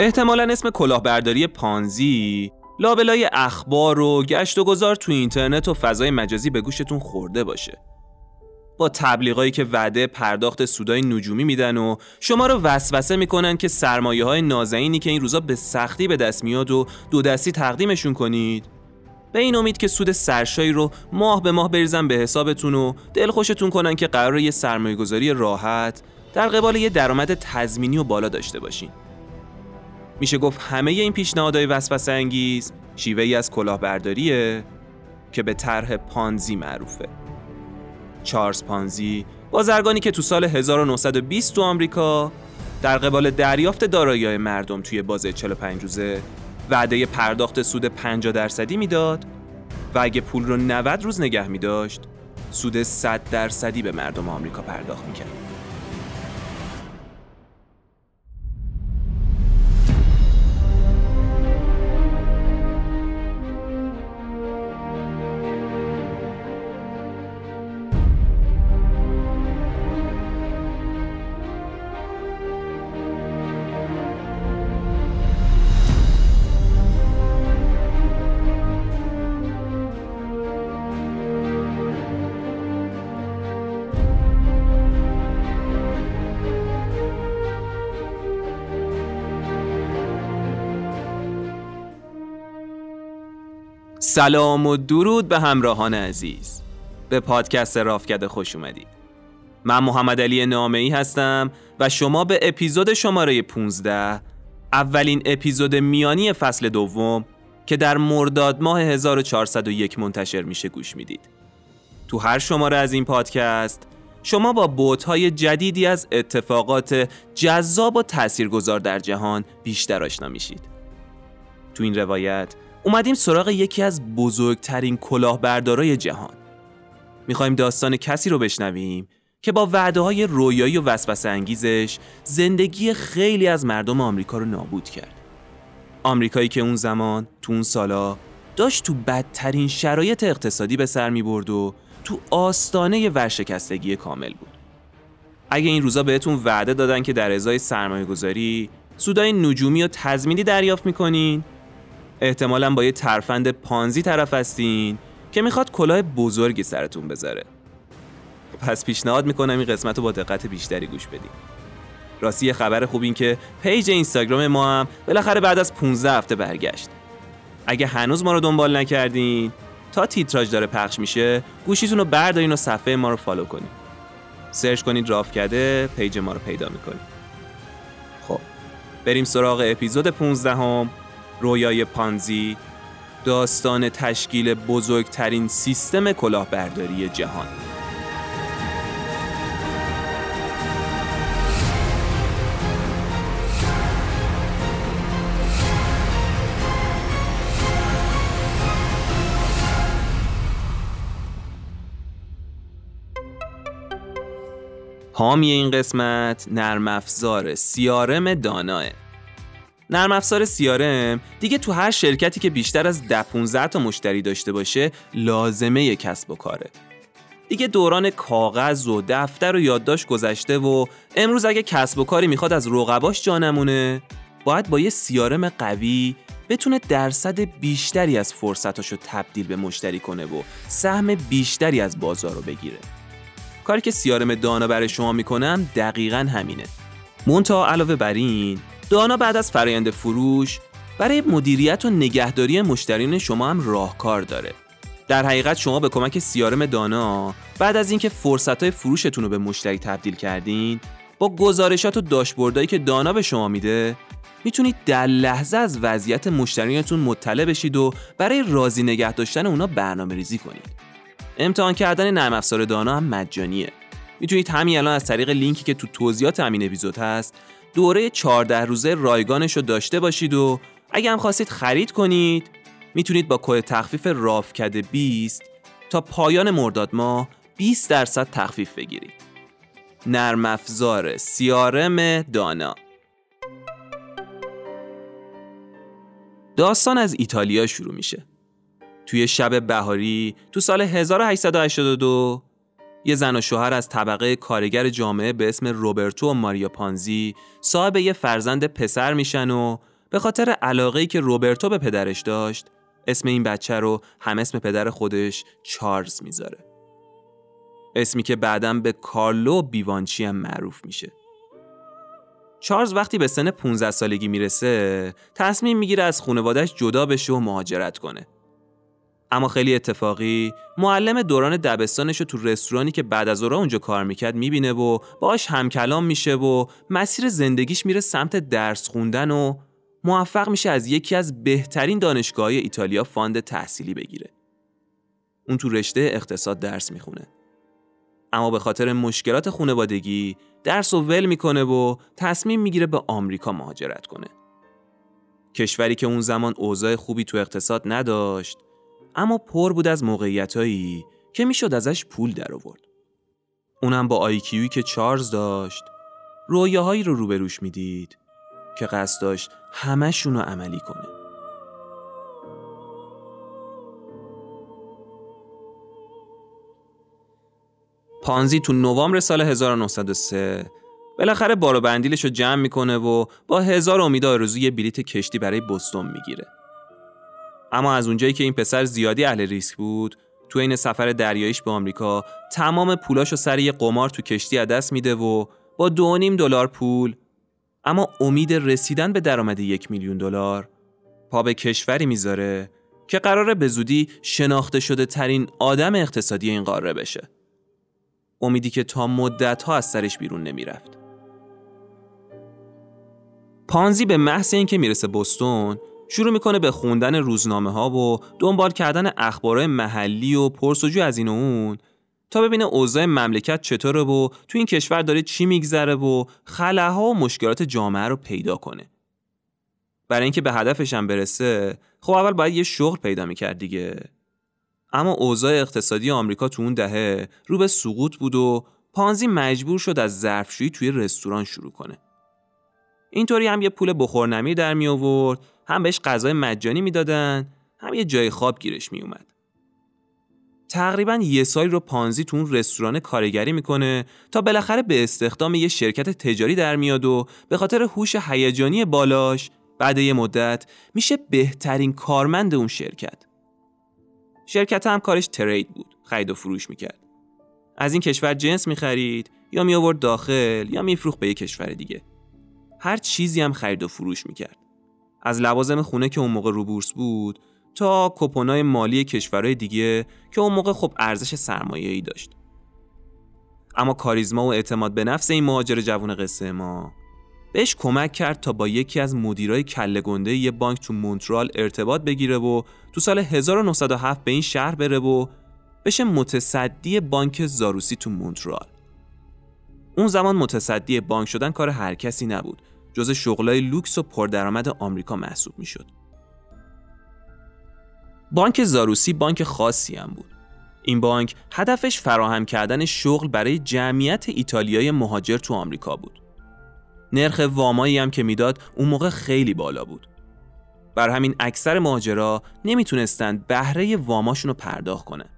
احتمالا اسم کلاهبرداری پانزی لابلای اخبار و گشت و گذار تو اینترنت و فضای مجازی به گوشتون خورده باشه. با تبلیغایی که وعده پرداخت سودای نجومی میدن و شما رو وسوسه می‌کنن که سرمایه های نازنینی که این روزا به سختی به دست میاد و دو دستی تقدیمشون کنید. به این امید که سود سرشایی رو ماه به ماه بریزن به حسابتون و دلخوشتون کنن که قرار یه سرمایه گذاری راحت در قبال یه درآمد تضمینی و بالا داشته باشین. میشه گفت همه این پیشنهادهای وسوسه انگیز شیوه ای از کلاهبرداریه که به طرح پانزی معروفه چارلز پانزی بازرگانی که تو سال 1920 تو آمریکا در قبال دریافت دارایی مردم توی بازه 45 روزه وعده پرداخت سود 50 درصدی می‌داد و اگه پول رو 90 روز نگه می داشت سود 100 درصدی به مردم آمریکا پرداخت می‌کرد. سلام و درود به همراهان عزیز. به پادکست رافکده خوش اومدید. من محمد علی نامعی هستم و شما به اپیزود شماره 15 اولین اپیزود میانی فصل دوم که در مرداد ماه 1401 منتشر میشه گوش می‌دید. تو هر شماره از این پادکست شما با بوتهای جدیدی از اتفاقات جذاب و تاثیرگذار در جهان بیشتر آشنا میشید. تو این روایت اومدیم سراغ یکی از بزرگترین کلاهبردارای جهان. می‌خوایم داستان کسی رو بشنویم که با وعده های رویایی و وسوسه انگیزش زندگی خیلی از مردم آمریکا رو نابود کرد. آمریکایی که اون زمان تو اون سالا داشت تو بدترین شرایط اقتصادی به سر می برد و تو آستانه ورشکستگی کامل بود. اگه این روزا بهتون وعده دادن که در ازای سرمایه گذاری سودای نجومی و تضمینی دریافت می‌کنین احتمالا با یه ترفند پانزی طرف هستین که می‌خواد کلاه بزرگی سرتون بذاره. پس پیشنهاد می‌کنم این قسمت رو با دقت بیشتری گوش بدین. راستی خبر خوب این که page اینستاگرام ما هم بالاخره بعد از 15 هفته برگشت. اگه هنوز ما رو دنبال نکردین تا تیتراژ داره پخش میشه گوشیتون رو بردارین و صفحه ما رو follow کنین. search کنید راف کرده page ما رو پیدا می‌کنید خب بریم سراغ اپیزود 15 هم رویای پانزی داستان تشکیل بزرگترین سیستم کلاهبرداری جهان. حامی این قسمت نرم افزار سیارم داناه. نرم افزار CRM دیگه تو هر شرکتی که بیشتر از 10 15 تا مشتری داشته باشه لازمه کسب و کاره. دیگه دوران کاغذ و دفتر و یادداشت گذشته و امروز اگه کسب و کاری می‌خواد از رقباش جا نمونه باید با یه سیارم قوی بتونه درصد بیشتری از فرصتاشو تبدیل به مشتری کنه و سهم بیشتری از بازار رو بگیره. کاری که سیارم دانا برای شما می‌کنم دقیقا همینه. مونتا علاوه بر این دانا بعد از فرایند فروش برای مدیریت و نگهداری مشتریان شما هم راهکار داره. در حقیقت شما به کمک سیارم دانا بعد از اینکه فرصتهای فروشتون رو به مشتری تبدیل کردین با گزارشات و داشبوردهایی که دانا به شما میده می‌تونید در لحظه از وضعیت مشتریانتون مطلع بشید و برای راضی نگه داشتن اونا برنامه ریزی کنید. امتحان کردن نرم افزار دانا هم مجانیه. می‌تونید همین الان از طریق لینکی که تو توضیحات همین اپیزود هست دوره 14 روزه رایگانش رو داشته باشید و اگه هم خواستید خرید کنید می‌تونید با کد تخفیف رافکده 20 تا پایان مرداد ماه 20 درصد تخفیف بگیرید. نرم افزار سیارم دانا داستان از ایتالیا شروع میشه. توی شب بهاری تو سال 1882 یه زن و شوهر از طبقه کارگر جامعه به اسم روبرتو و ماریا پانزی صاحب یه فرزند پسر میشن و به خاطر علاقه‌ای که روبرتو به پدرش داشت اسم این بچه رو هم اسم پدر خودش چارلز می‌ذاره. اسمی که بعدا به کارلو بیوانچی هم معروف میشه. چارلز وقتی به سن 15 سالگی می‌رسه تصمیم می‌گیره از خانوادهش جدا بشه و مهاجرت کنه. اما خیلی اتفاقی معلم دوران دبستانش رو تو رستورانی که بعد از اونجا کار می‌کرد می‌بینه و باهاش همکلام میشه و مسیر زندگیش میره سمت درس خوندن و موفق میشه از یکی از بهترین دانشگاه ایتالیا فاند تحصیلی بگیره. اون تو رشته اقتصاد درس می‌خونه. اما به خاطر مشکلات خانوادگی درس و ول می‌کنه و تصمیم می‌گیره به آمریکا مهاجرت کنه. کشوری که اون زمان اوضاع خوبی تو اقتصاد نداشت اما پر بود از موقعیتایی که می‌شد ازش پول در آورد. اونم با آیکیوی که چارز داشت رویاهایی رو روبروش می‌دید که قصد داشت همهشون رو عملی کنه. پانزی تو نوامبر سال 1903 بالاخره بارو بندیلش رو جمع می‌کنه و با هزار امید آرزو یه بلیت کشتی برای بستون می‌گیره. اما از اونجایی که این پسر زیادی اهل ریسک بود تو این سفر دریاییش به آمریکا تمام پولاشو سر یه قمار تو کشتی از دست میده و با دو نیم دلار پول اما امید رسیدن به درآمد یک میلیون دلار پا به کشوری می‌ذاره که قراره به زودی شناخته شده ترین آدم اقتصادی این قاره بشه. امیدی که تا مدت ها از سرش بیرون نمی‌رفت. پانزی به محض اینکه می‌رسه بستون شروع می‌کنه به خوندن روزنامه ها و دنبال کردن اخبارهای محلی و پرسجو از این و اون تا ببینه اوضاع مملکت چطوره و تو این کشور داره چی میگذره و خلاها و مشکلات جامعه رو پیدا کنه. برای اینکه به هدفش هم برسه خب اول باید یه شغل پیدا می‌کرد دیگه. اما اوضاع اقتصادی آمریکا تو اون دهه رو به سقوط بود و پانزی مجبور شد از ظرفشویی توی رستوران شروع کنه. اینطوری هم یه پول بخورنمی در می آورد، هم بهش غذای مجانی می‌دادن، هم یه جای خواب گیرش می اومد. تقریبا یه سال رو پانزی تو اون رستوران کارگری می‌کنه تا بالاخره به استخدام یه شرکت تجاری در میاد و به خاطر هوش هیجانی بالاش بعد یه مدت میشه بهترین کارمند اون شرکت. شرکت هم کارش ترید بود، خرید و فروش می‌کرد. از این کشور جنس می‌خرید یا می آورد داخل یا میفروخت به یه کشور دیگه. هر چیزی هم خرید و فروش می‌کرد. از لوازم خونه که اون موقع رو بورس بود تا کپونای مالی کشورهای دیگه که اون موقع خب ارزش سرمایه‌ای داشت. اما کاریزما و اعتماد به نفس این مهاجر جوون قصه ما بهش کمک کرد تا با یکی از مدیرای کله گنده یه بانک تو مونترال ارتباط بگیره و تو سال 1907 به این شهر بره و بشه متصدی بانک زاروسی تو مونترال. اون زمان متصدی بانک شدن کار هر کسی نبود. جز شغلای لوکس و پردرآمد آمریکا محسوب می‌شد. بانک زاروسی بانک خاصی هم بود. این بانک هدفش فراهم کردن شغل برای جمعیت ایتالیای مهاجر تو آمریکا بود. نرخ وامایی هم که می‌داد اون موقع خیلی بالا بود. بر همین اکثر مهاجرا نمی‌تونستند بهره واماشون رو پرداخت کنند.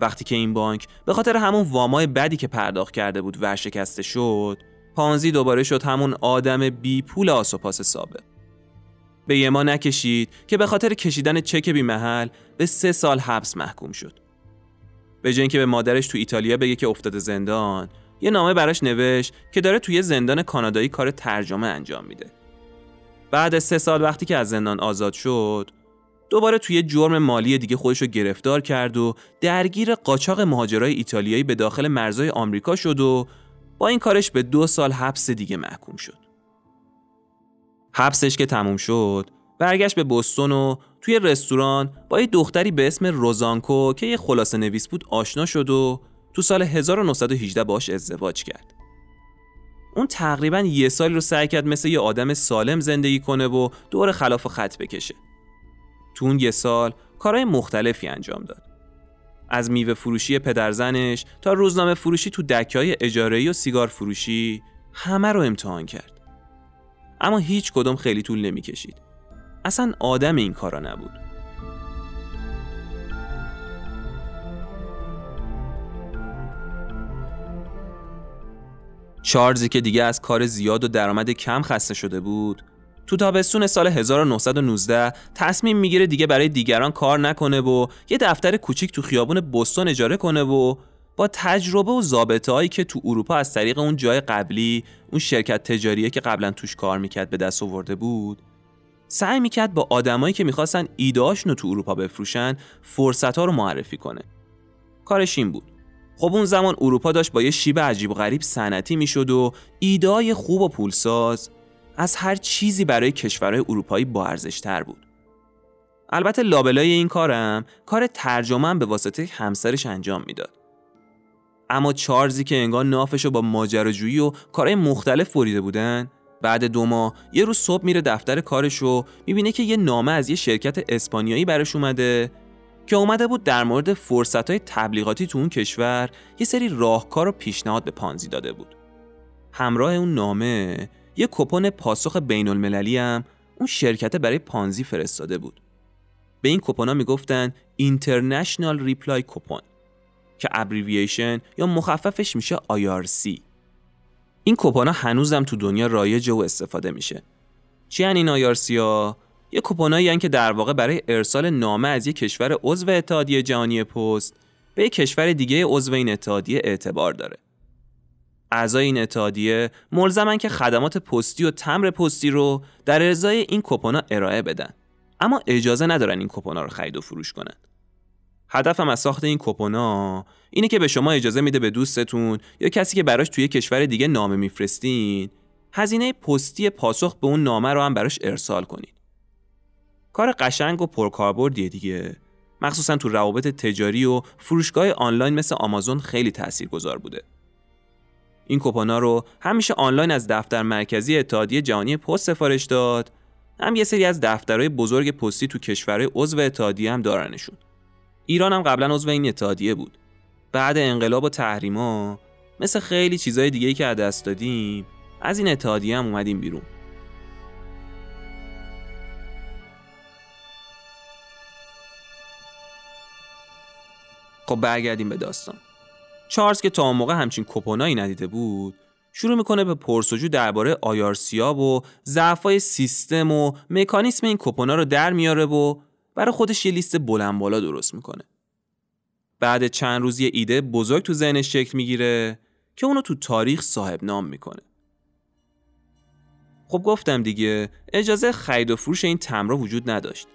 وقتی که این بانک به خاطر همون وامای بدی که پرداخت کرده بود ورشکسته شد، پانزی دوباره شد همون آدم بی پول آسوپاس سابق. به یه ما نکشید که به خاطر کشیدن چک بی محل به سه سال حبس محکوم شد. به جای اینکه به مادرش تو ایتالیا بگه که افتاده زندان، یه نامه براش نوشت که داره توی زندان کانادایی کار ترجمه انجام میده. بعد سه سال وقتی که از زندان آزاد شد، دوباره توی جرم مالی دیگه خودش رو گرفتار کرد و درگیر قاچاق مهاجرای ایتالیایی به داخل مرزهای آمریکا شد و با این کارش به دو سال حبس دیگه محکوم شد. حبسش که تموم شد برگشت به بستون و توی رستوران با یه دختری به اسم روزانکو که یه خلاصه نویس بود آشنا شد و تو سال 1918 باش ازدواج کرد. اون تقریبا یه سال رو سعی کرد مثل یه آدم سالم زندگی کنه و دور خلاف و خط بکشه. تو اون یه سال کارهای مختلفی انجام داد. از میوه فروشی پدرزنش تا روزنامه فروشی تو دکه های اجاره و سیگار فروشی همه رو امتحان کرد. اما هیچ کدوم خیلی طول نمی کشید. اصلا آدم این کارا نبود. چارزی که دیگه از کار زیاد و درآمد کم خسته شده بود تو تابستون سال 1919 تصمیم می‌گیره دیگه برای دیگران کار نکنه و یه دفتر کوچیک تو خیابون بستون اجاره کنه و با تجربه و ضابطه هایی که تو اروپا از طریق اون جای قبلی اون شرکت تجاریه که قبلا توش کار می‌کرد به دست آورده بود سعی می‌کرد با آدمایی که می‌خواستن ایدهاشون رو تو اروپا بفروشن فرصت ها رو معرفی کنه. کارش این بود. خب اون زمان اروپا داشت با یه شیب عجیب و غریب صنعتی می‌شد و ایدای خوب و پولساز از هر چیزی برای کشورهای اروپایی با ارزشتر بود. البته لابلای این کارم کار ترجمه به واسطه همسرش انجام می‌داد. اما چارزی که انگار نافش با ماجراجویی و کارهای مختلف بریده بودن بعد دو ماه یه روز صبح میره دفتر کارش رو می‌بینه که یه نامه از یه شرکت اسپانیایی براش اومده که اومده بود در مورد فرصتهای تبلیغاتی تو اون کشور یه سری راهکار و پیشنهاد به پانزی داده بود. همراه اون نامه یه کپون پاسخ بین المللی هم اون شرکت برای پانزی فرستاده بود. به این کپونا می‌گفتن International Reply Coupon که ابریویشن یا مخففش میشه IRC. این کپونا هنوزم تو دنیا رایج و استفاده میشه. چی این IRC ها؟ یه کوپونایی که در واقع برای ارسال نامه از یک کشور عضو اتحادیه جهانی پست به یک کشور دیگه عضو این اتحادیه اعتبار داره. اعضای این اتحادیه ملزمن که خدمات پستی و تمر پستی رو در ازای این کپونا ارائه بدن. اما اجازه ندارن این کپونا رو خرید و فروش کنن. هدفم از ساخت این کپونا اینه که به شما اجازه میده به دوستتون یا کسی که براش توی کشور دیگه نامه میفرستین هزینه پستی پاسخ به اون نامه رو هم براش ارسال کنید. کار قشنگ و پرکاربردیه دیگه مخصوصا تو روابط تجاری و فروشگاه آنلاین مثل آمازون خیلی تاثیرگذار بوده این کوپونا رو همیشه آنلاین از دفتر مرکزی اتحادیه جهانی پست سفارش داد. هم یه سری از دفترهای بزرگ پستی تو کشورهای عضو اتحادیه هم دارنشون ایران هم قبلا عضو این اتحادیه بود. بعد انقلاب و تحریما مثل خیلی چیزای دیگه که از دست دادیم از این اتحادیه هم اومدیم بیرون. خب برگردیم به داستان. چارلز که تا اون موقع همچین کپونایی ندیده بود شروع می‌کنه به پرسجو درباره آیارسیا و ضعفای سیستم و مکانیسم این کپونا رو در میاره و برای خودش یه لیست بلند بالا درست می‌کنه. بعد چند روز یه ایده بزرگ تو ذهنش شکل می‌گیره که اونو تو تاریخ صاحب نام می‌کنه. خب گفتم دیگه اجازه خرید و فروش این تمرا وجود نداشت.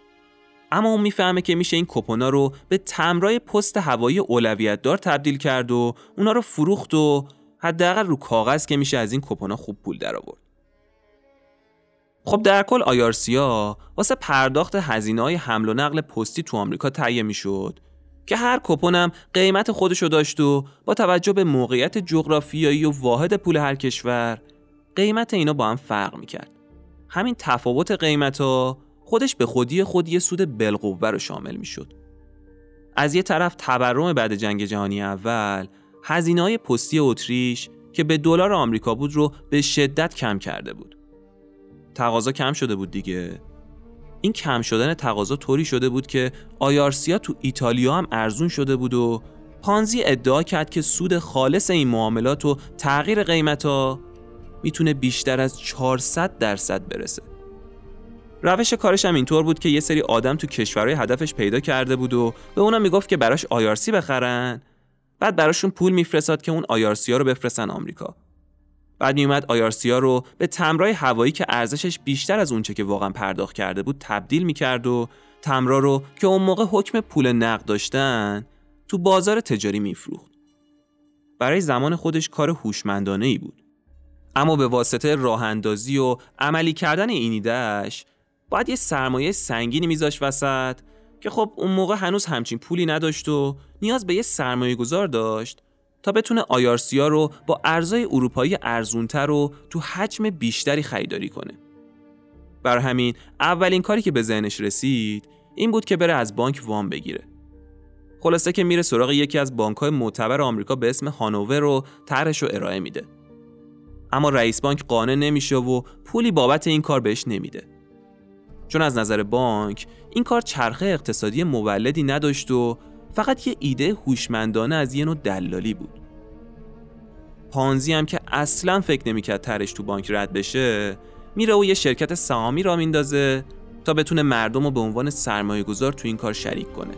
اما اون می‌فهمه که میشه این کپونا رو به تمرای پست هوایی اولویت دار تبدیل کرد و اونا رو فروخت و حداقل رو کاغذ که میشه از این کپونا خوب پول در آورد. خب در کل آیارسیا واسه پرداخت هزینه های حمل و نقل پستی تو آمریکا تهیه می‌شد که هر کپونم قیمت خودشو داشت و با توجه به موقعیت جغرافیایی و واحد پول هر کشور قیمت اینا با هم فرق می‌کرد. همین تفاوت قیمت ها خودش به خودی خود یه سود بالقوه رو شامل می‌شد. از یه طرف تورم بعد جنگ جهانی اول هزینه های پستی اتریش که به دلار آمریکا بود رو به شدت کم کرده بود. تقاضا کم شده بود دیگه. این کم شدن تقاضا طوری شده بود که آیارسیا تو ایتالیا هم ارزون شده بود و پانزی ادعا کرد که سود خالص این معاملات و تغییر قیمت ها می‌تونه بیشتر از 400 درصد برسه. روش کارش هم اینطور بود که یه سری آدم تو کشورهای هدفش پیدا کرده بود و به اونا می‌گفت که براش آیارسی بخرن. بعد براشون پول میفرستاد که اون آیارسی ها رو بفرستن آمریکا. بعد میومد آیارسی ها رو به تمرای هوایی که ارزشش بیشتر از اونچه که واقعا پرداخت کرده بود تبدیل می‌کرد و تمرا رو که اون موقع حکم پول نقد داشتن تو بازار تجاری میفروخت. برای زمان خودش کار هوشمندانه ای بود. اما به واسطه راه اندازی و عملی کردن این ایدهش باید یه سرمایه سنگینی میذاش وسط که خب اون موقع هنوز همچین پولی نداشت و نیاز به یه سرمایه گذار داشت تا بتونه آیارسیا رو با ارزای اروپایی ارزونتر رو تو حجم بیشتری خریداری کنه. بر همین اولین کاری که به ذهنش رسید این بود که بره از بانک وام بگیره. خلاصه که میره سراغ یکی از بانکهای معتبر آمریکا به اسم هانوور رو طرحش رو ارائه میده. اما رئیس بانک قانع نمیشه و پولی بابت این کار بهش نمیده. چون از نظر بانک این کار چرخه اقتصادی مولدی نداشت و فقط یه ایده هوشمندانه از یه نوع دلالی بود. پانزی هم که اصلا فکر نمی‌کرد ترش تو بانک رد بشه میره و یه شرکت سهامی را میندازه تا بتونه مردم رو به عنوان سرمایه گذار تو این کار شریک کنه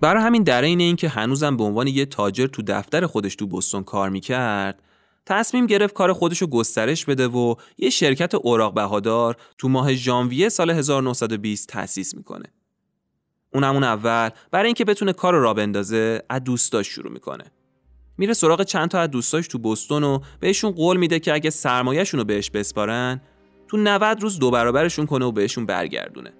برای همین در این اینکه هنوزم به عنوان یه تاجر تو دفتر خودش تو بستون کار می‌کرد تصمیم گرفت کار خودش رو گسترش بده و یه شرکت اوراق بهادار تو ماه ژانویه سال 1920 تأسیس می‌کنه. اون همون اول برای اینکه بتونه کار را بندازه از دوستاش شروع می‌کنه. میره سراغ چند تا از دوستاش تو بستون و بهشون قول میده که اگه سرمایهشون رو بهش بسپارن تو 90 روز دو برابرشون کنه و بهشون برگردونه.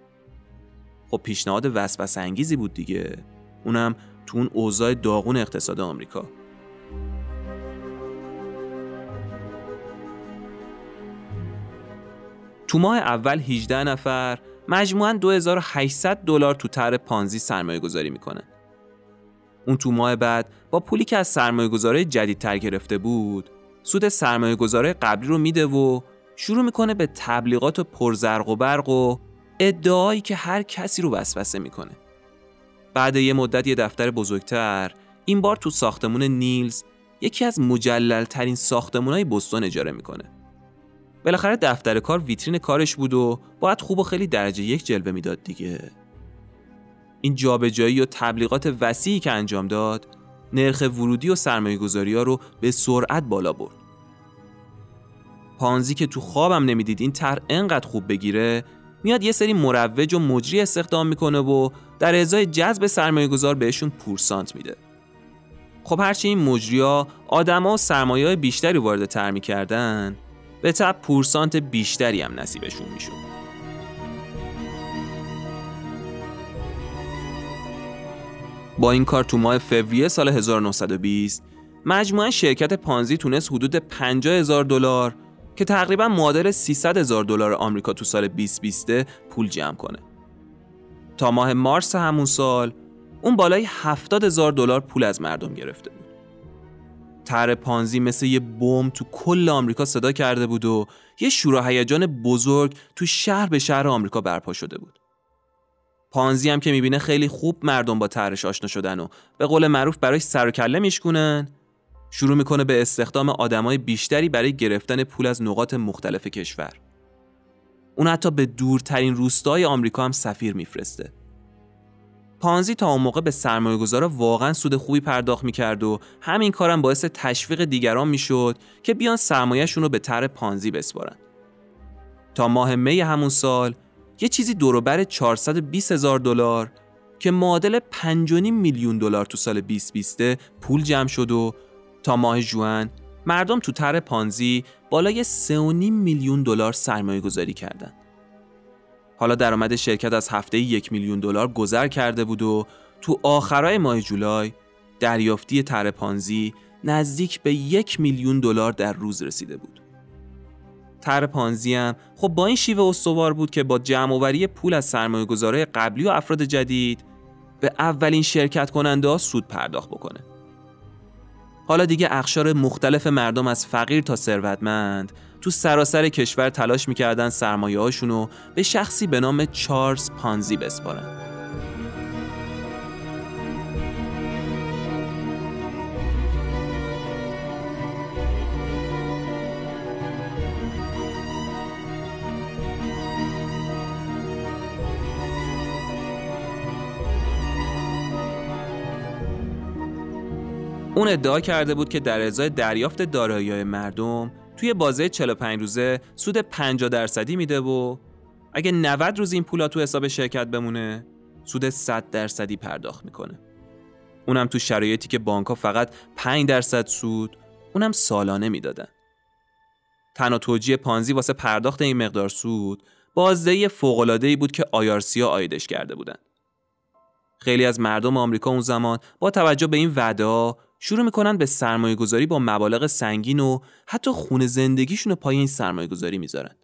خب پیشنهاد وسوسه انگیزی بود دیگه. اونم تو اون اوضاع داغون اقتصاد آمریکا. تو ماه اول 18 نفر مجموعاً 2800 دلار تو طرح پانزی سرمایه گذاری می‌کنه. اون تو ماه بعد با پولی که از سرمایه گذاره جدیدتر گرفته بود سود سرمایه گذاره قبلی رو میده و شروع می‌کنه به تبلیغات و پرزرق و برق و ادعایی که هر کسی رو وسوسه می‌کنه. بعد یه مدت یه دفتر بزرگتر این بار تو ساختمون نیلز یکی از مجلل ترین ساختمون بستون اجاره می‌کنه. بالاخره دفتر کار ویترین کارش بود و باید خوب و خیلی درجه یک جلوه می‌داد دیگه. این جابجایی و تبلیغات وسیعی که انجام داد نرخ ورودی و سرمایه گذاری ها رو به سرعت بالا برد. پانزی که تو خوابم نمی‌دید این طرح انقدر خوب بگیره میاد یه سری مروج و مجری استخدام می‌کنه و در ازای جذب سرمایه گذار بهشون پورسانت میده. خب هرچی این مجریا آدما و سرمایه بیشتری وارد تر می‌کردن به تب پورسانت بیشتری هم نصیبشون می‌شد. با این کار تو ماه فوریه سال 1920 مجموعا شرکت پانزی تونست حدود 50 هزار دلار که تقریبا معادل 300 هزار دلار آمریکا تو سال 2020 پول جمع کنه. تا ماه مارس همون سال اون بالای 70 هزار دلار پول از مردم گرفته بود. تر پانزی مثل یه بم تو کل آمریکا صدا کرده بود و یه شور هیجان بزرگ تو شهر به شهر آمریکا برپا شده بود. پانزی هم که می‌بینه خیلی خوب مردم با طرحش آشنا شدن و به قول معروف برای سر و کله میشکونن شروع می‌کنه به استخدام آدمای بیشتری برای گرفتن پول از نقاط مختلف کشور. اون حتی به دورترین روستای آمریکا هم سفیر میفرسته. پانزی تا اون موقع به سرمایه گذارا واقعا سود خوبی پرداخت می‌کرد و همین کارم باعث تشویق دیگران می‌شد که بیان سرمایهشون رو به طرح پانزی بسپارن. تا ماه می همون سال یه چیزی دوروبر 420 هزار دلار که معادل 5.5 میلیون دلار تو سال 2020 پول جمع شد و تا ماه جوان مردم تو طرح پانزی بالای 3.5 میلیون دلار سرمایه گذاری کردند. حالا درآمد شرکت از هفته یک میلیون دلار گذر کرده بود و تو آخرای ماه جولای دریافتی تر پانزی نزدیک به یک میلیون دلار در روز رسیده بود. تر پانزی هم خب با این شیوه استوار بود که با جمع پول از سرمایه قبلی و افراد جدید به اولین شرکت کننده سود پرداخت بکنه. حالا دیگه اخشار مختلف مردم از فقیر تا ثروتمند تو سراسر کشور تلاش می‌کردن سرمایه هاشونو به شخصی به نام چارلز پانزی بسپارن. اون ادعا کرده بود که در ازای دریافت دارایی مردم توی بازه 45 روزه سود 50 درصدی میده و اگه 90 روز این پولا تو حساب شرکت بمونه سود 100 درصدی پرداخت می‌کنه. اونم تو شرایطی که بانکها فقط 5 درصد سود اونم سالانه می‌دادن. تنها توجیه پانزی واسه پرداخت این مقدار سود بازدهی فوق‌العاده‌ای بود که آیارسیا آیدش کرده بودن. خیلی از مردم آمریکا اون زمان با توجه به این وعده شروع می‌کنن به سرمایه گذاری با مبالغ سنگین و حتی خون زندگیشون رو پای این سرمایه گذاری می‌ذارن.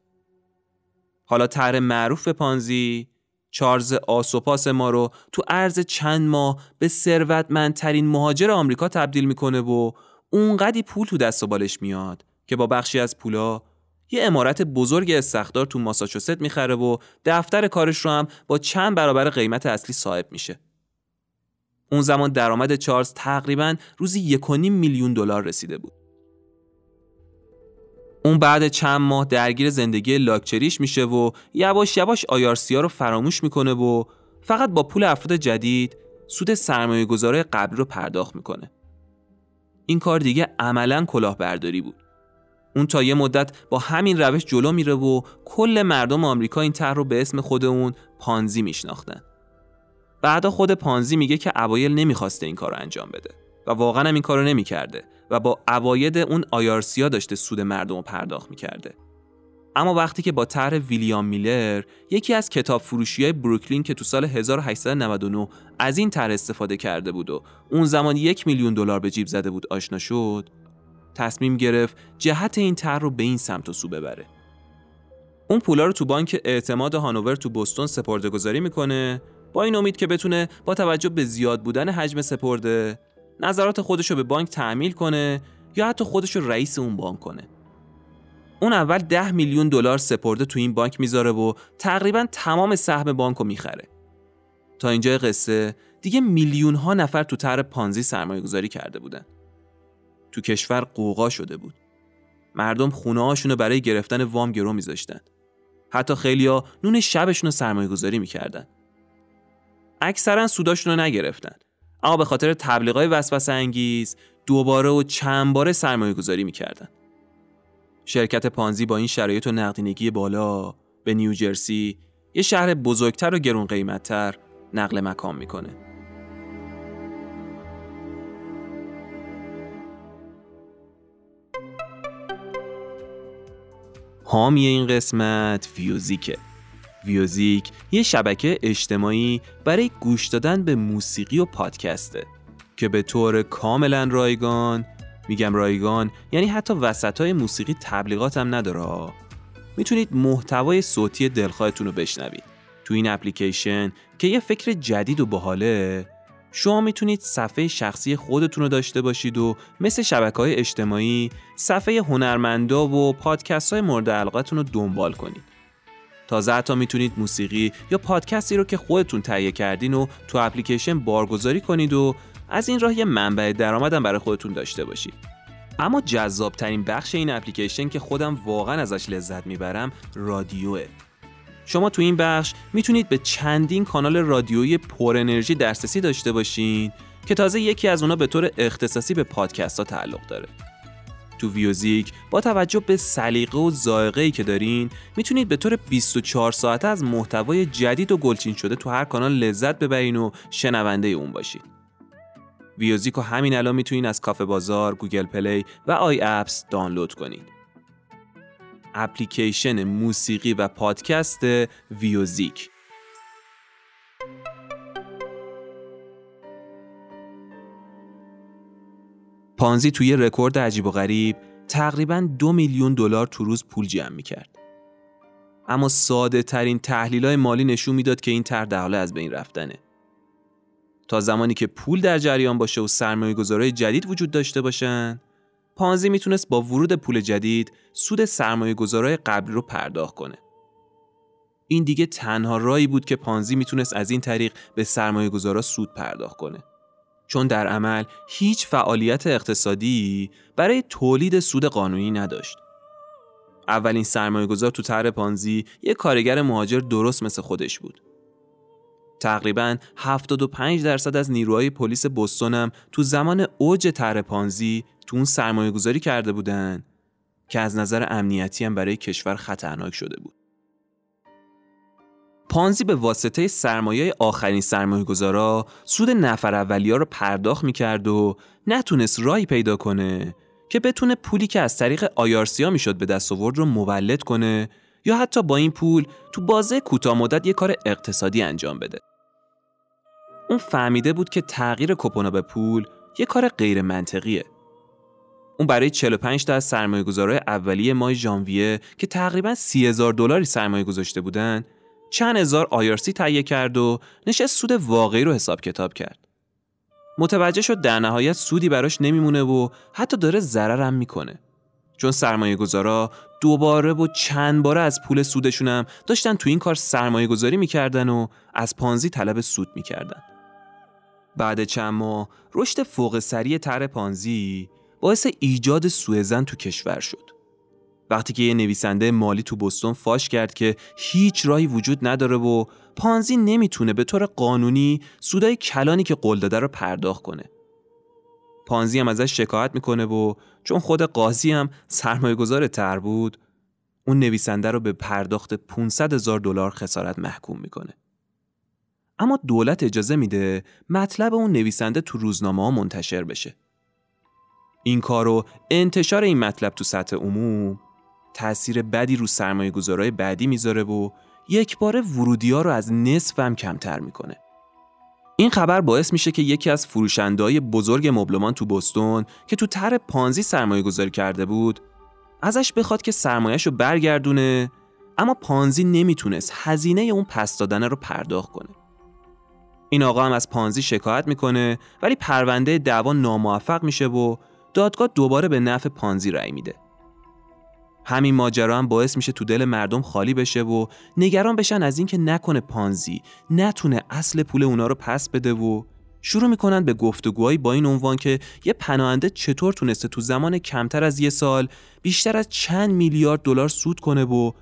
حالا طرح معروف به پانزی چارز آسوپاس ما رو تو عرض چند ماه به ثروتمندترین مهاجر آمریکا تبدیل می‌کنه و اونقدی پول تو دست و بالش میاد که با بخشی از پولا یه امارت بزرگ استخدار تو ماساچوست می‌خره و دفتر کارش رو هم با چند برابر قیمت اصلی صاحب میشه. اون زمان درآمد چارلز تقریبا روزی یک میلیون دلار رسیده بود. اون بعد چند ماه درگیر زندگی لاکچریش میشه و یواش یواش آیارسیا رو فراموش می‌کنه و فقط با پول افراد جدید سود سرمایه گذاره قبلی رو پرداخت می‌کنه. این کار دیگه عملا کلاهبرداری بود. اون تا یه مدت با همین روش جلو میره و کل مردم آمریکا این طرح رو به اسم خود اون پانزی میشناختن. بعدا خود پانزی میگه که اوایل نمی‌خواسته این کار رو انجام بده و واقعا هم این کارو نمی‌کرده و با عواید اون آیارسیا داشته سود مردم رو پرداخت می‌کرده. اما وقتی که با طرح ویلیام میلر یکی از کتاب فروشی های بروکلین که تو سال 1899 از این طرح استفاده کرده بود و اون زمان یک میلیون دلار به جیب زده بود آشنا شد تصمیم گرفت جهت این طرح رو به این سمت و سو ببره اون پولا رو تو بانک اعتماد هانوور تو بوستون سپرده گذاری می‌کنه با این امید که بتونه با توجه به زیاد بودن حجم سپرده نظرات خودش رو به بانک تعمیل کنه یا حتی خودش رو رئیس اون بانک کنه. اون اول 10 میلیون دلار سپرده تو این بانک می‌ذاره و تقریبا تمام سهم بانک رو می‌خره. تا اینجای قصه دیگه میلیون ها نفر تو طرح پانزی سرمایه گذاری کرده بودن. تو کشور قوقا شده بود. مردم خونه هاشونو برای گرفتن وام گرو میذاشتن. حتی خیلیا نون شبشون رو سرمایه گذاری می‌کردن. اکثرا سوداشون رو نگرفتن. اما به خاطر تبلیغای وسوسه انگیز دوباره و چند باره سرمایه گذاری می‌کردن. شرکت پانزی با این شرایط و نقدینگی بالا به نیوجرسی یه شهر بزرگتر و گرون قیمتتر نقل مکان می‌کنه. حامی این قسمت ویوزیکه ویوزیک یه شبکه اجتماعی برای گوش دادن به موسیقی و پادکسته که به طور کاملا رایگان میگم رایگان یعنی حتی وسط های موسیقی تبلیغات هم نداره. می‌تونید محتوای صوتی دلخواهتون رو بشنوید. تو این اپلیکیشن که یه فکر جدید و باحاله شما می‌تونید صفحه شخصی خودتون رو داشته باشید و مثل شبکه های اجتماعی صفحه هنرمندا و پادکست های مورد علاقتون رو دنبال کنید. تازه حتی می‌تونید موسیقی یا پادکستی رو که خودتون تهیه کردین و تو اپلیکیشن بارگذاری کنید و از این راه یه منبع درآمدم برای خودتون داشته باشید. اما جذاب ترین بخش این اپلیکیشن که خودم واقعا ازش لذت می‌برم رادیوه. شما تو این بخش می‌تونید به چندین کانال رادیویی پر انرژی دسترسی داشته باشین که تازه یکی از اونا به طور اختصاصی به پادکست ها تعلق داره. تو ویوزیک با توجه به سلیقه و ذائقه‌ای که دارین می‌تونید به طور 24 ساعته از محتوای جدید و گلچین شده تو هر کانال لذت ببرین و شنونده اون باشید ویوزیک رو همین الان می‌تونین از کافه بازار، Google Play و iApps دانلود کنید. اپلیکیشن موسیقی و پادکست ویوزیک پانزی توی رکورد عجیب و غریب تقریبا دو میلیون دلار تو روز پول جمع می‌کرد. اما ساده ترین تحلیل های مالی نشون می‌داد که این طرح در حال از بین رفتنه. تا زمانی که پول در جریان باشه و سرمایه گذاره جدید وجود داشته باشن پانزی می‌تونست با ورود پول جدید سود سرمایه گذاره قبلی رو پرداخت کنه. این دیگه تنها رایی بود که پانزی می‌تونست از این طریق به سرمایه گذارا سود پرداخت کنه. چون در عمل هیچ فعالیت اقتصادی برای تولید سود قانونی نداشت. اولین سرمایه گذار تو طرح پانزی یک کارگر مهاجر درست مثل خودش بود. تقریبا 75 درصد از نیروهای پلیس بوستون هم تو زمان اوج طرح پانزی تو اون سرمایه گذاری کرده بودن که از نظر امنیتی هم برای کشور خطرناک شده بود. پانزی به واسطه سرمایه آخرین سرمایه گذارا سود نفر اولی ها رو پرداخت می‌کرد و نتونست رای پیدا کنه که بتونه پولی که از طریق آیارسیا می‌شد به دست آورد رو مولد کنه یا حتی با این پول تو بازه کوتاه مدت یه کار اقتصادی انجام بده. اون فهمیده بود که تغییر کپونا به پول یه کار غیر منطقیه. اون برای 45 تا از سرمایه اولیه ماه ژانویه که تقریبا 30 هزار دلاری سرمایه گذاشته بودن چند هزار آیارسی تهیه کرد و نشست سود واقعی رو حساب کتاب کرد. متوجه شد در نهایت سودی براش نمیمونه و حتی داره ضررم می‌کنه. چون سرمایه گذارا دوباره و چند باره از پول سودشونم داشتن تو این کار سرمایه گذاری می‌کردن و از پانزی طلب سود می‌کردن. بعد چند ماه رشد فوق سری طرح پانزی باعث ایجاد سوء تو کشور شد. وقتی که یه نویسنده مالی تو بستون فاش کرد که هیچ راهی وجود نداره و پانزی نمی‌تونه به طور قانونی سودای کلانی که قول داده رو پرداخت کنه. پانزی هم ازش شکایت می‌کنه و چون خود قاضی هم سرمایه گذار تر بود اون نویسنده رو به پرداخت 500 هزار دلار خسارت محکوم می‌کنه. اما دولت اجازه میده مطلب اون نویسنده تو روزنامه ها منتشر بشه. این کار و انتشار این مطلب تو سطح عموم تأثیر بدی رو سرمایه گذارای بعدی می‌ذاره و یک بار ورودی ها رو از نصف هم کمتر می‌کنه. این خبر باعث میشه که یکی از فروشندهای بزرگ مبلمان تو بستون که تو طرح پانزی سرمایه گذاری کرده بود ازش بخواد که سرمایهش رو برگردونه اما پانزی نمی‌تونست هزینه اون پس دادن رو پرداخت کنه. این آقا هم از پانزی شکایت می‌کنه ولی پرونده دعوا ناموفق میشه و دادگاه دوباره به نفع پانزی رأی میده. همین ماجرا هم باعث میشه تو دل مردم خالی بشه و نگران بشن از اینکه نکنه پانزی نتونه اصل پول اونا رو پس بده و شروع می‌کنن به گفتگوهایی با این عنوان که یه پناهنده چطور تونسته تو زمان کمتر از یه سال بیشتر از چند میلیارد دلار سود کنه و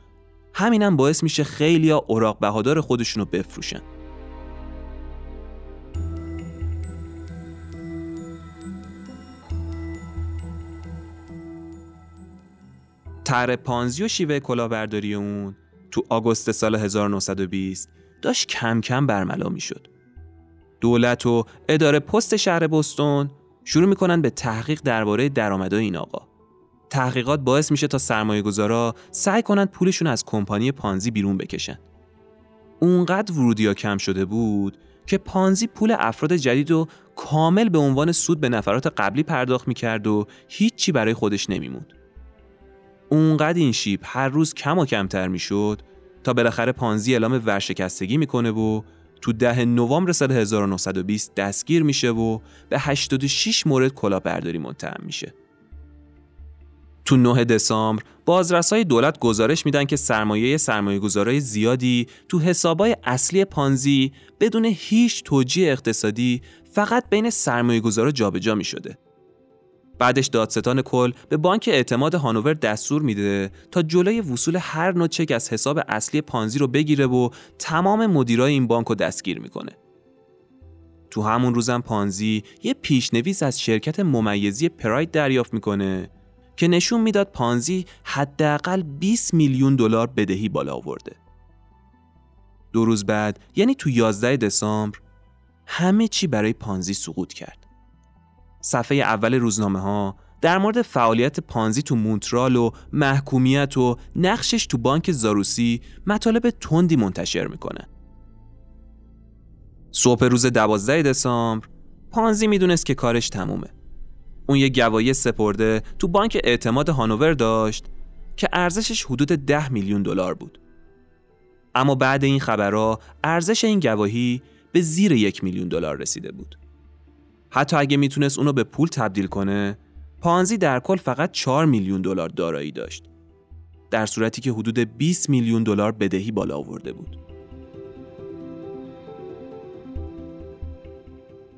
همینم باعث میشه خیلیا اوراق بهادار خودشونو بفروشن. طرح پانزی و شیوه کلاهبرداری اون تو آگوست سال 1920 داشت کم کم برملا می‌شد. دولت و اداره پست شهر بستون شروع می‌کنن به تحقیق درباره درآمدهای این آقا. تحقیقات باعث میشه تا سرمایه گذارا سعی کنند پولشون از کمپانی پانزی بیرون بکشن. اونقدر ورودی کم شده بود که پانزی پول افراد جدید رو کامل به عنوان سود به نفرات قبلی پرداخت می‌کرد و هیچی برای خودش نمیموند. اونقدر این شیب هر روز کم و کمتر می‌شد تا بالاخره پانزی اعلام ورشکستگی می‌کنه و تو ده نوامبر سال 1920 دستگیر میشه و به 86 مورد کلاهبرداری متهم میشه. تو 9 دسامبر بازرسای دولت گزارش میدن که سرمایه سرمایه گذارای زیادی تو حسابای اصلی پانزی بدون هیچ توجیه اقتصادی فقط بین سرمایه گذارا جابجا می شده. بعدش دادستان کل به بانک اعتماد هانوور دستور میده تا جلوی وصول هر نوع چک از حساب اصلی پانزی رو بگیره و تمام مدیرای این بانک رو دستگیر می‌کنه. تو همون روزم پانزی یه پیشنویس از شرکت ممیزی پراید دریافت می‌کنه که نشون می‌داد پانزی حداقل 20 میلیون دلار بدهی بالا آورده. دو روز بعد یعنی تو 11 دسامبر همه چی برای پانزی سقوط کرد. صفحه اول روزنامه ها در مورد فعالیت پانزی تو مونترال و محکومیت و نقشش تو بانک زاروسی مطالب تندی منتشر می‌کنه. صبح روز 12 دسامبر پانزی می‌دونست که کارش تمومه. اون یه گواهی سپرده تو بانک اعتماد هانوور داشت که ارزشش حدود 10 میلیون دلار بود. اما بعد این خبرها ارزش این گواهی به زیر یک میلیون دلار رسیده بود. حتی اگه می‌تونست اونو به پول تبدیل کنه پانزی در کل فقط 4 میلیون دلار دارایی داشت در صورتی که حدود 20 میلیون دلار بدهی بالا آورده بود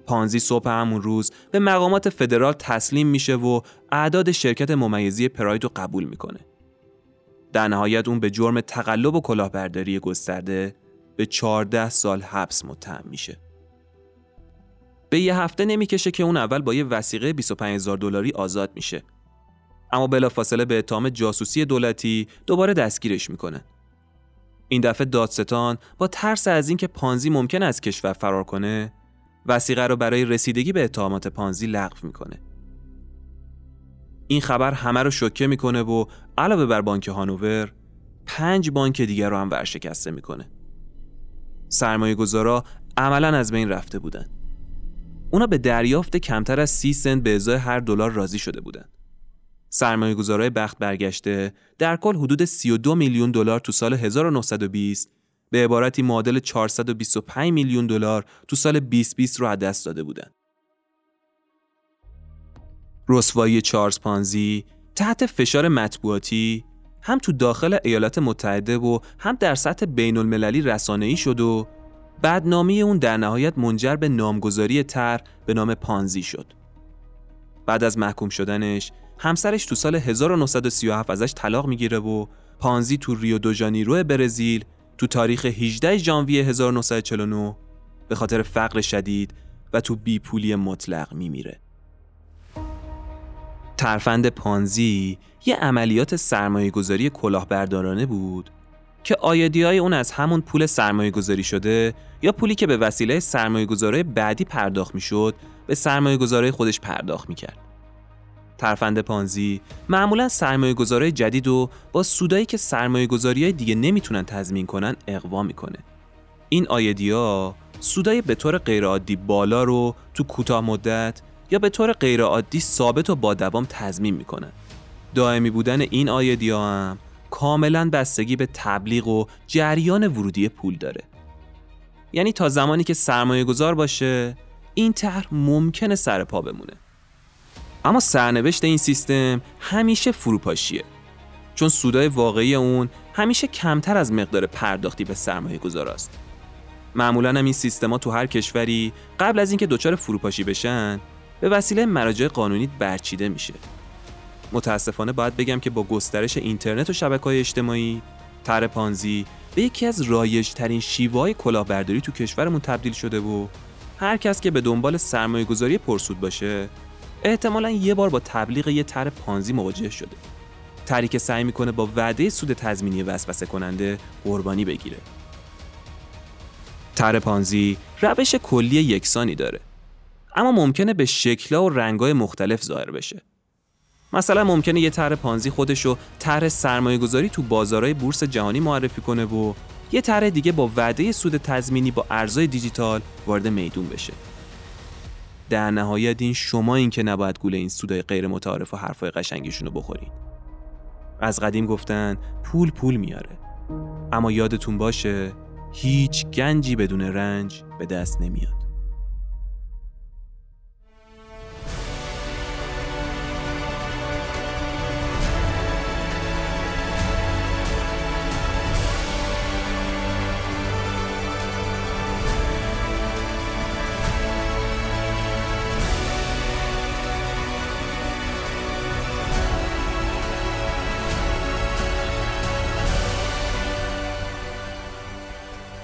پانزی صبح همون روز به مقامات فدرال تسلیم میشه و اعداد شرکت ممیزی پراید رو قبول می‌کنه. در نهایت اون به جرم تقلب و کلاهبرداری گسترده به 14 سال حبس متهم میشه. به یه هفته نمی‌کشه که اون اول با یه وسیقه 25000 دلاری آزاد میشه. اما بلافاصله به اتهام جاسوسی دولتی دوباره دستگیرش می‌کنه. این دفعه دادستان با ترس از اینکه پانزی ممکن از کشور فرار کنه، وسیقه رو برای رسیدگی به اتهامات پانزی لغو می‌کنه. این خبر همه رو شوکه می‌کنه و علاوه بر بانک هانوور پنج بانک دیگر رو هم ورشکسته می‌کنه. سرمایه گذارا عملا از بین رفته بودن. اونا به دریافت کمتر از سی سنت به ازای هر دلار راضی شده بودند. سرمایه گذارای بخت برگشته در کل حدود 32 میلیون دلار تو سال 1920 به عبارتی معادل 425 میلیون دلار تو سال 2020 رو از دست داده بودند. رسوایی چارلز پانزی تحت فشار مطبوعاتی هم تو داخل ایالات متحده و هم در سطح بین المللی رسانه‌ای شد و بدنامی اون در نهایت منجر به نامگذاری تر به نام پانزی شد. بعد از محکوم شدنش همسرش تو سال 1937 ازش طلاق می‌گیره و پانزی تو ریو دو جانیرو برزیل تو تاریخ 18 ژانویه 1949 به خاطر فقر شدید و تو بیپولی مطلق میمیره. ترفند پانزی یه عملیات سرمایه گذاری کلاهبردارانه بود که آیدی های اون از همون پول سرمایه گذاری شده یا پولی که به وسیله سرمایه گذاره بعدی پرداخت می‌شد به سرمایه گذاره خودش پرداخت می‌کرد. ترفند پانزی معمولا سرمایه گذاره جدید و با سودایی که سرمایه گذاری های دیگه نمی‌تونن تضمین کنن اقوا می‌کنه. این آیدیا سودای به طور غیرعادی بالا رو تو کوتاه مدت یا به طور غیرعادی ثابت و با دوام تضمین می‌کنن. دائمی بودن این آیدیا هم کاملا بستگی به تبلیغ و جریان ورودی پول داره. یعنی تا زمانی که سرمایه گذار باشه این طرح ممکنه سر پا بمونه. اما سرنوشت این سیستم همیشه فروپاشیه چون سودای واقعی اون همیشه کمتر از مقدار پرداختی به سرمایه گذار است. معمولا هم این سیستما تو هر کشوری قبل از اینکه دچار فروپاشی بشن به وسیله مراجع قانونی برچیده میشه. متاسفانه باید بگم که با گسترش اینترنت و شبکه های اجتماعی تر پانزی به یکی از رایج ترین شیوه های کلاهبرداری تو کشورمون تبدیل شده و هر کس که به دنبال سرمایه گذاری پرسود باشه احتمالا یه بار با تبلیغ یه تر پانزی مواجه شده. تری که سعی می‌کنه با وعده سود تضمینی وسوسه کننده قربانی بگیره. تر پانزی روش کلی یکسانی داره. اما ممکنه به شکلها و رنگای مختلف ظاهر بشه. مثلا ممکنه یه طرح پانزی خودشو طرح سرمایه گذاری تو بازارهای بورس جهانی معرفی کنه و یه طرح دیگه با وعده سود تضمینی با ارزهای دیجیتال وارد میدون بشه. در نهایت این شما این که نباید گول این سودای غیر متعارف و حرفای قشنگیشون رو بخورین از قدیم گفتن پول پول میاره. اما یادتون باشه هیچ گنجی بدون رنج به دست نمیاد.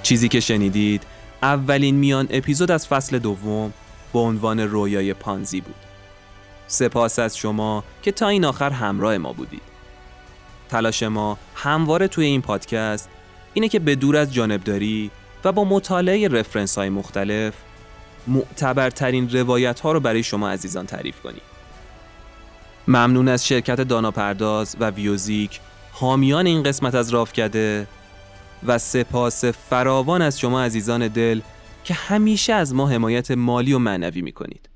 چیزی که شنیدید اولین میان اپیزود از فصل دوم با عنوان رویای پانزی بود. سپاس از شما که تا این آخر همراه ما بودید. تلاش ما همواره توی این پادکست اینه که به دور از جانبداری و با مطالعه رفرنس های مختلف معتبرترین روایت ها رو برای شما عزیزان تعریف کنیم. ممنون از شرکت دانا پرداز و ویوزیک حامیان این قسمت از رافکده و سپاس فراوان از شما عزیزان دل که همیشه از ما حمایت مالی و معنوی می‌کنید.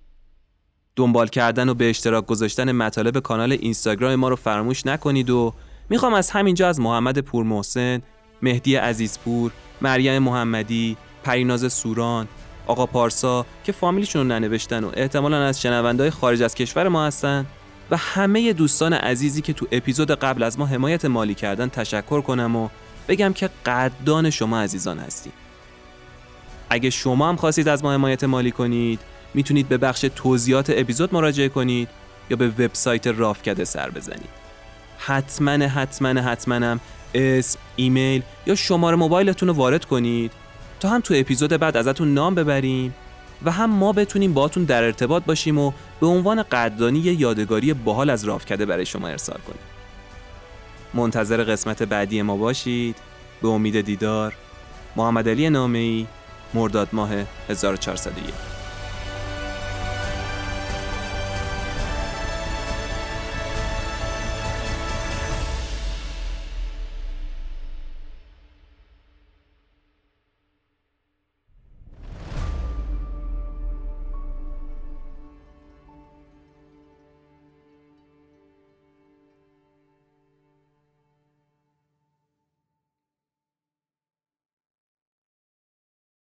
دنبال کردن و به اشتراک گذاشتن مطالب کانال اینستاگرام ما رو فراموش نکنید و می‌خوام از همینجا از محمد پور محسن، مهدی عزیزپور، مریم محمدی، پریناز سوران، آقا پارسا که فامیلیشون رو ننوشتن و احتمالا از شنوندهای خارج از کشور ما هستن و همه دوستان عزیزی که تو اپیزود قبل از ما حمایت مالی کردن تشکر کنم و بگم که قدردان شما عزیزان هستیم. اگه شما هم خواستید از ما حمایت مالی کنید می‌تونید به بخش توضیحات اپیزود مراجعه کنید یا به وبسایت رافکده سر بزنید. حتما حتما حتما اسم ایمیل یا شماره موبایلتون رو وارد کنید تا هم تو اپیزود بعد ازتون نام ببریم و هم ما بتونیم باهاتون در ارتباط باشیم و به عنوان قدردانی یادگاری باحال از رافکده برای شما ارسال کنیم. منتظر قسمت بعدی ما باشید. به امید دیدار محمد علی نامی مرداد ماه 1401